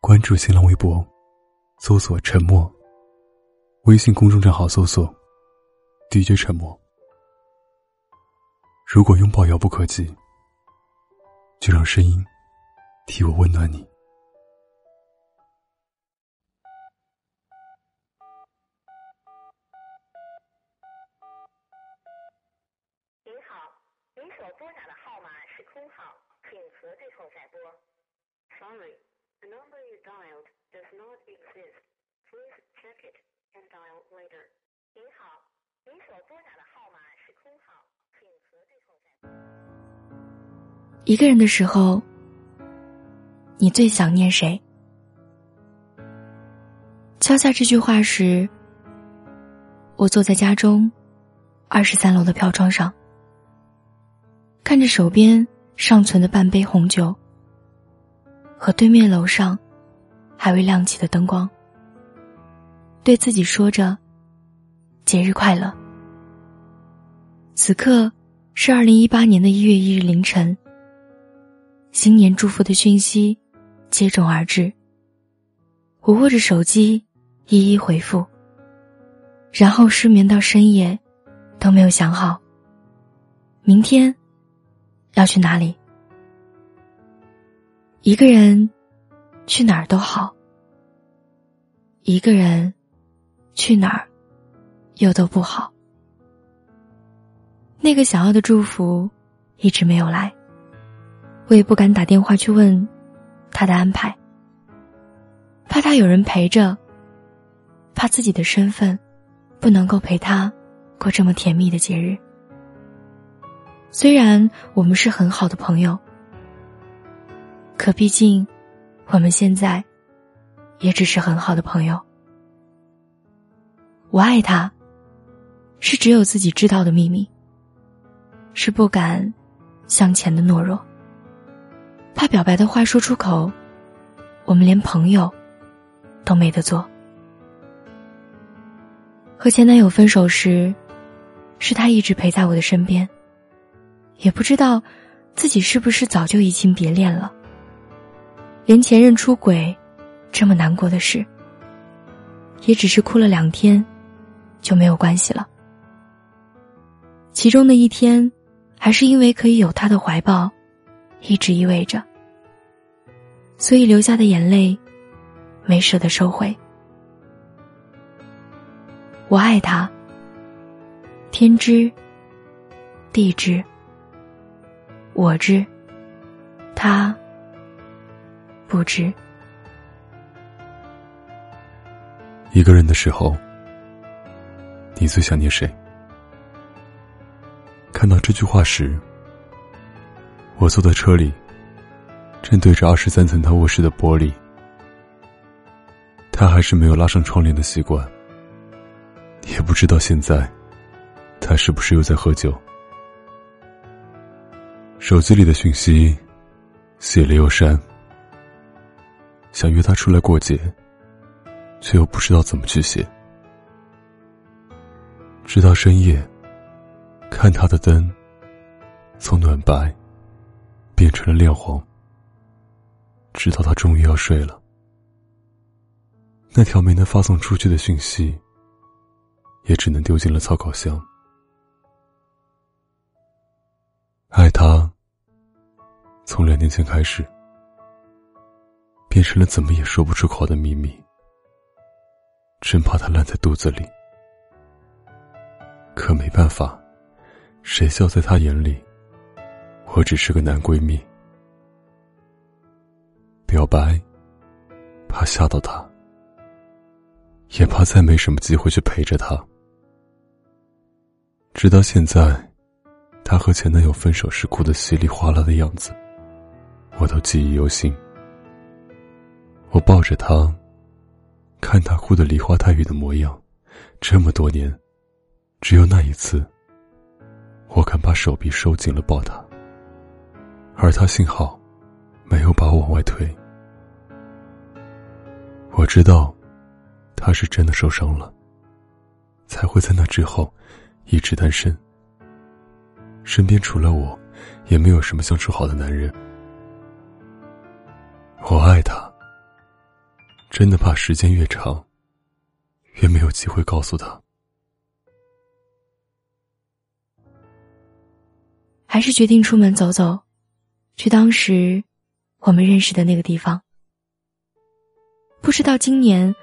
关注新浪微博，搜索“沉默”。微信公众账号搜索 “DJ 沉默”。如果拥抱遥不可及，就让声音替我温暖你。您好，您所拨打的号码是空号，请核对后再拨。Sorry, the number you dialed does not exist. Please check it and dial later. 您好，您所拨打的号码是空号，请核对后再拨。一个人的时候，你最想念谁？敲下这句话时，我坐在家中二十三楼的飘窗上，看着手边尚存的半杯红酒和对面楼上还未亮起的灯光，对自己说着“节日快乐”。此刻是二零一八年的一月一日凌晨。新年祝福的讯息接踵而至，我握着手机一一回复，然后失眠到深夜，都没有想好明天要去哪里。一个人去哪儿都好，一个人去哪儿又都不好。那个想要的祝福一直没有来。我也不敢打电话去问他的安排，怕他有人陪着，怕自己的身份不能够陪他过这么甜蜜的节日。虽然我们是很好的朋友，可毕竟我们现在也只是很好的朋友。我爱他，是只有自己知道的秘密，是不敢向前的懦弱。怕表白的话说出口，我们连朋友都没得做。和前男友分手时，是他一直陪在我的身边，也不知道自己是不是早就移情别恋了。连前任出轨这么难过的事，也只是哭了两天就没有关系了。其中的一天，还是因为可以有他的怀抱。一直意味着，所以流下的眼泪，没舍得收回。我爱他，天知，地知，我知，他不知。一个人的时候，你最想念谁？看到这句话时。我坐在车里，正对着二十三层他卧室的玻璃，他还是没有拉上窗帘的习惯。也不知道现在，他是不是又在喝酒。手机里的讯息，写了又删。想约他出来过节，却又不知道怎么去写。直到深夜，看他的灯，从暖白。变成了亮黄，直到他终于要睡了。那条没能发送出去的讯息，也只能丢进了草稿箱。爱他，从两年前开始，变成了怎么也说不出口的秘密。真怕他烂在肚子里，可没办法，谁笑在他眼里？我只是个男闺蜜，表白，怕吓到他，也怕再没什么机会去陪着他。直到现在，她和前男友分手时哭得稀里哗啦的样子，我都记忆犹新。我抱着她，看她哭得梨花带雨的模样，这么多年，只有那一次，我敢把手臂收紧了抱她。而他幸好，没有把我往外推。我知道，他是真的受伤了，才会在那之后一直单身。身边除了我，也没有什么相处好的男人。我爱他，真的怕时间越长，越没有机会告诉他。还是决定出门走走，去当时我们认识的那个地方。不知道今年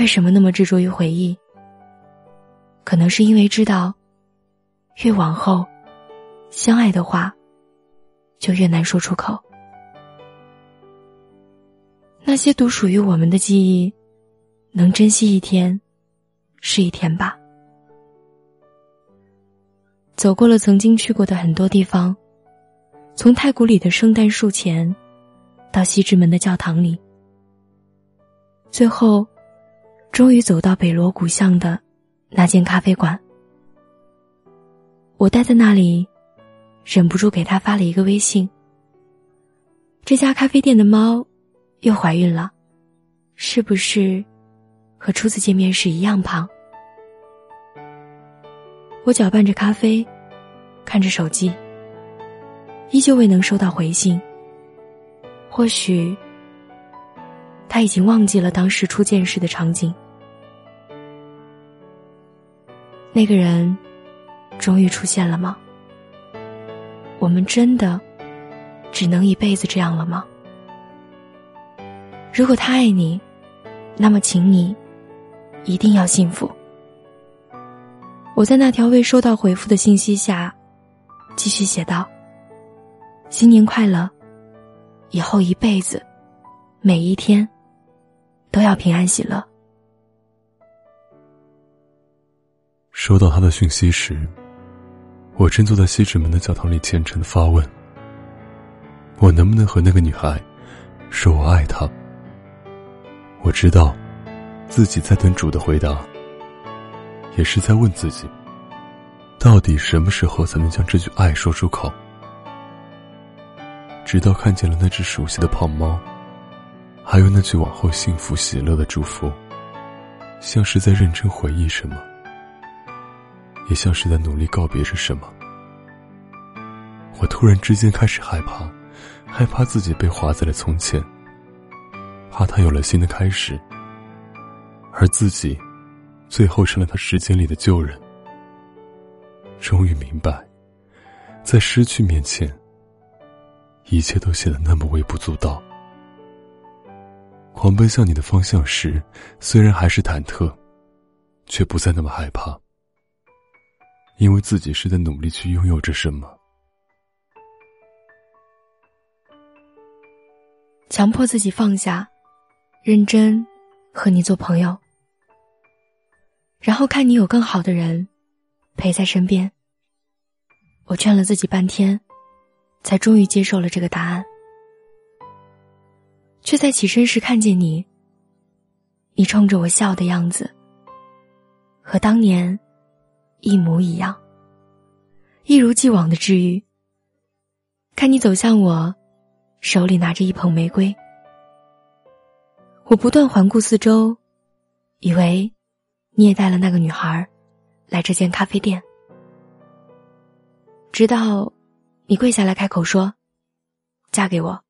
为什么那么执着于回忆？可能是因为知道，越往后，相爱的话就越难说出口。那些独属于我们的记忆，能珍惜一天是一天吧。走过了曾经去过的很多地方，从太古里的圣诞树前，到西直门的教堂里，最后，终于走到北锣鼓巷的那间咖啡馆。我待在那里，忍不住给他发了一个微信。这家咖啡店的猫又怀孕了，是不是和初次见面时一样胖？我搅拌着咖啡，看着手机，依旧未能收到回信。或许他已经忘记了当时初见时的场景。那个人终于出现了吗？我们真的只能一辈子这样了吗？如果他爱你，那么请你一定要幸福。我在那条未收到回复的信息下，继续写道：“新年快乐，以后一辈子，每一天，都要平安喜乐。”收到他的讯息时，我正坐在西直门的教堂里虔诚的发问：“我能不能和那个女孩说我爱她？”我知道，自己在等主的回答。也是在问自己：到底什么时候才能将这句爱说出口？直到看见了那只熟悉的胖猫，还有那句往后幸福喜乐的祝福，像是在认真回忆什么，也像是在努力告别着什么。我突然之间开始害怕，害怕自己被划在了从前，怕他有了新的开始，而自己。最后成了他时间里的旧人。终于明白，在失去面前，一切都显得那么微不足道。狂奔向你的方向时，虽然还是忐忑，却不再那么害怕，因为自己是在努力去拥有着什么。强迫自己放下，认真和你做朋友。然后看你有更好的人陪在身边。我劝了自己半天，才终于接受了这个答案。却在起身时看见你，你冲着我笑的样子，和当年一模一样，一如既往的治愈。看你走向我，手里拿着一捧玫瑰，我不断环顾四周，以为。你也带了那个女孩，来这间咖啡店。直到，你跪下来开口说：“嫁给我，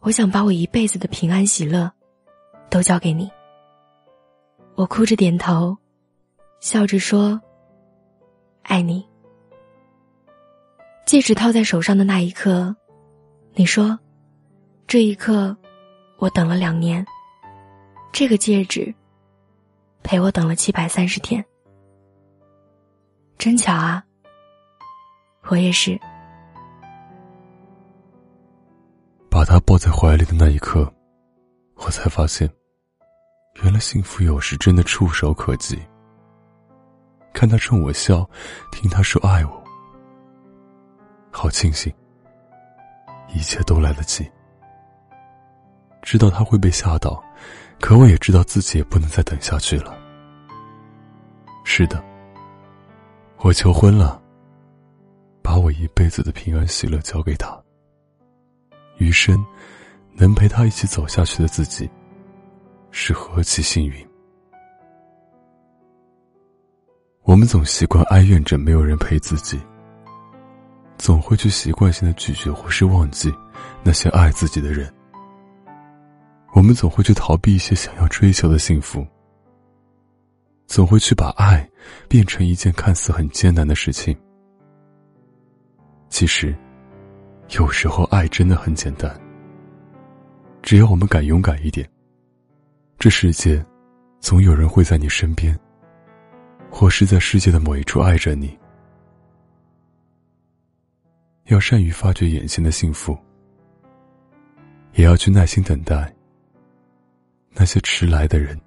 我想把我一辈子的平安喜乐，都交给你。”我哭着点头，笑着说：“爱你。”戒指套在手上的那一刻，你说：“这一刻，我等了两年。”这个戒指。陪我等了七百三十天，真巧啊！我也是。把他抱在怀里的那一刻，我才发现，原来幸福有时真的触手可及。看他冲我笑，听他说爱我，好庆幸，一切都来得及。知道他会被吓到。可我也知道自己也不能再等下去了。是的，我求婚了，把我一辈子的平安喜乐交给他。余生，能陪他一起走下去的自己，是何其幸运。我们总习惯哀怨着没有人陪自己，总会去习惯性的拒绝或是忘记那些爱自己的人。我们总会去逃避一些想要追求的幸福，总会去把爱变成一件看似很艰难的事情。其实，有时候爱真的很简单，只要我们敢勇敢一点，这世界总有人会在你身边，或是在世界的某一处爱着你。要善于发掘眼前的幸福，也要去耐心等待那些迟来的人。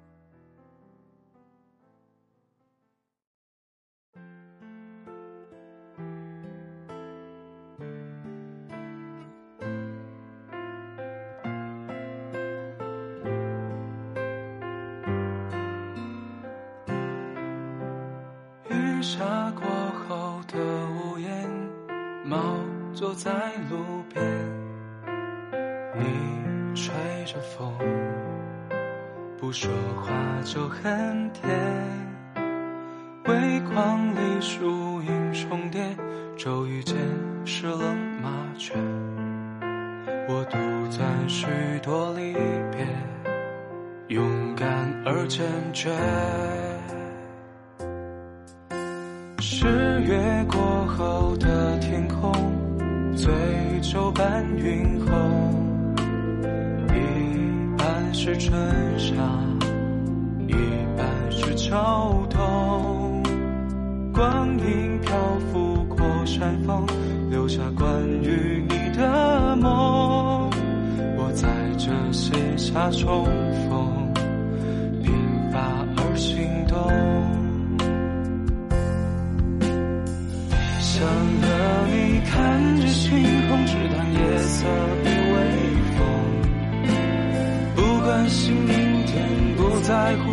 雨下过后的屋檐，猫。坐在路边，你吹着风，不说话就很甜。微光里树影重叠，骤雨间湿了麻雀。我独赞许多离别，勇敢而坚决。十月过后的天空。醉酒伴云后，是春夏，一半是秋冬。光影漂浮过山峰，留下关于你的梦。我在这写下重逢，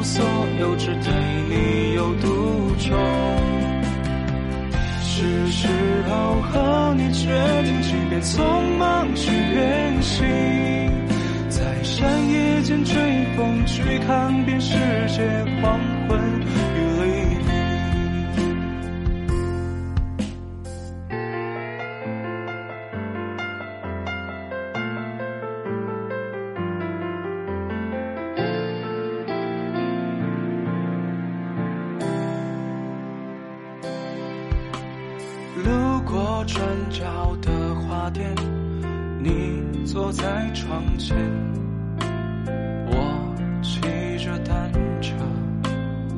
所有，只对你有独钟。是时候和你决定，即便匆忙去远行，在山野间追风，去看遍世界黄坐在窗前，我骑着单车，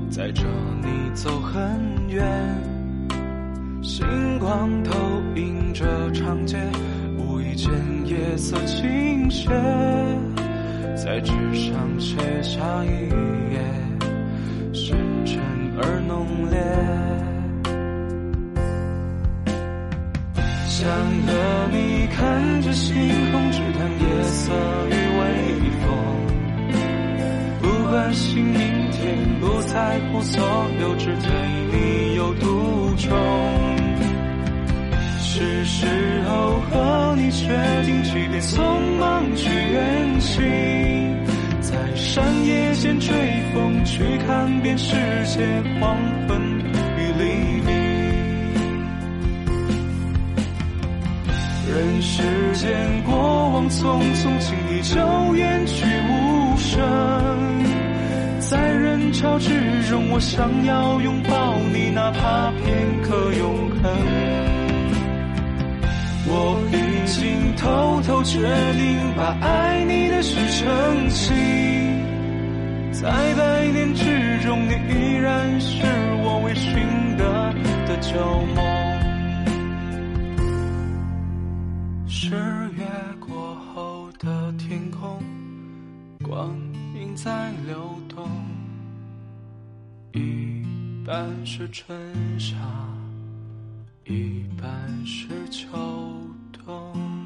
载着你走很远。星光投影着长街，无意间夜色倾斜，在纸上写下一页，深沉而浓烈。想和你看着星空，只谈夜色与微风。不关心明天，不在乎所有，只对你有独钟。是时候和你决定，即便匆忙去远行，在山野间追风，去看遍世界黄时间，过往匆匆，轻易就远去无声。在人潮之中，我想要拥抱你，哪怕片刻永恒。我已经偷偷决定，把爱你的事澄清。在百年之中，是春夏一半是秋冬。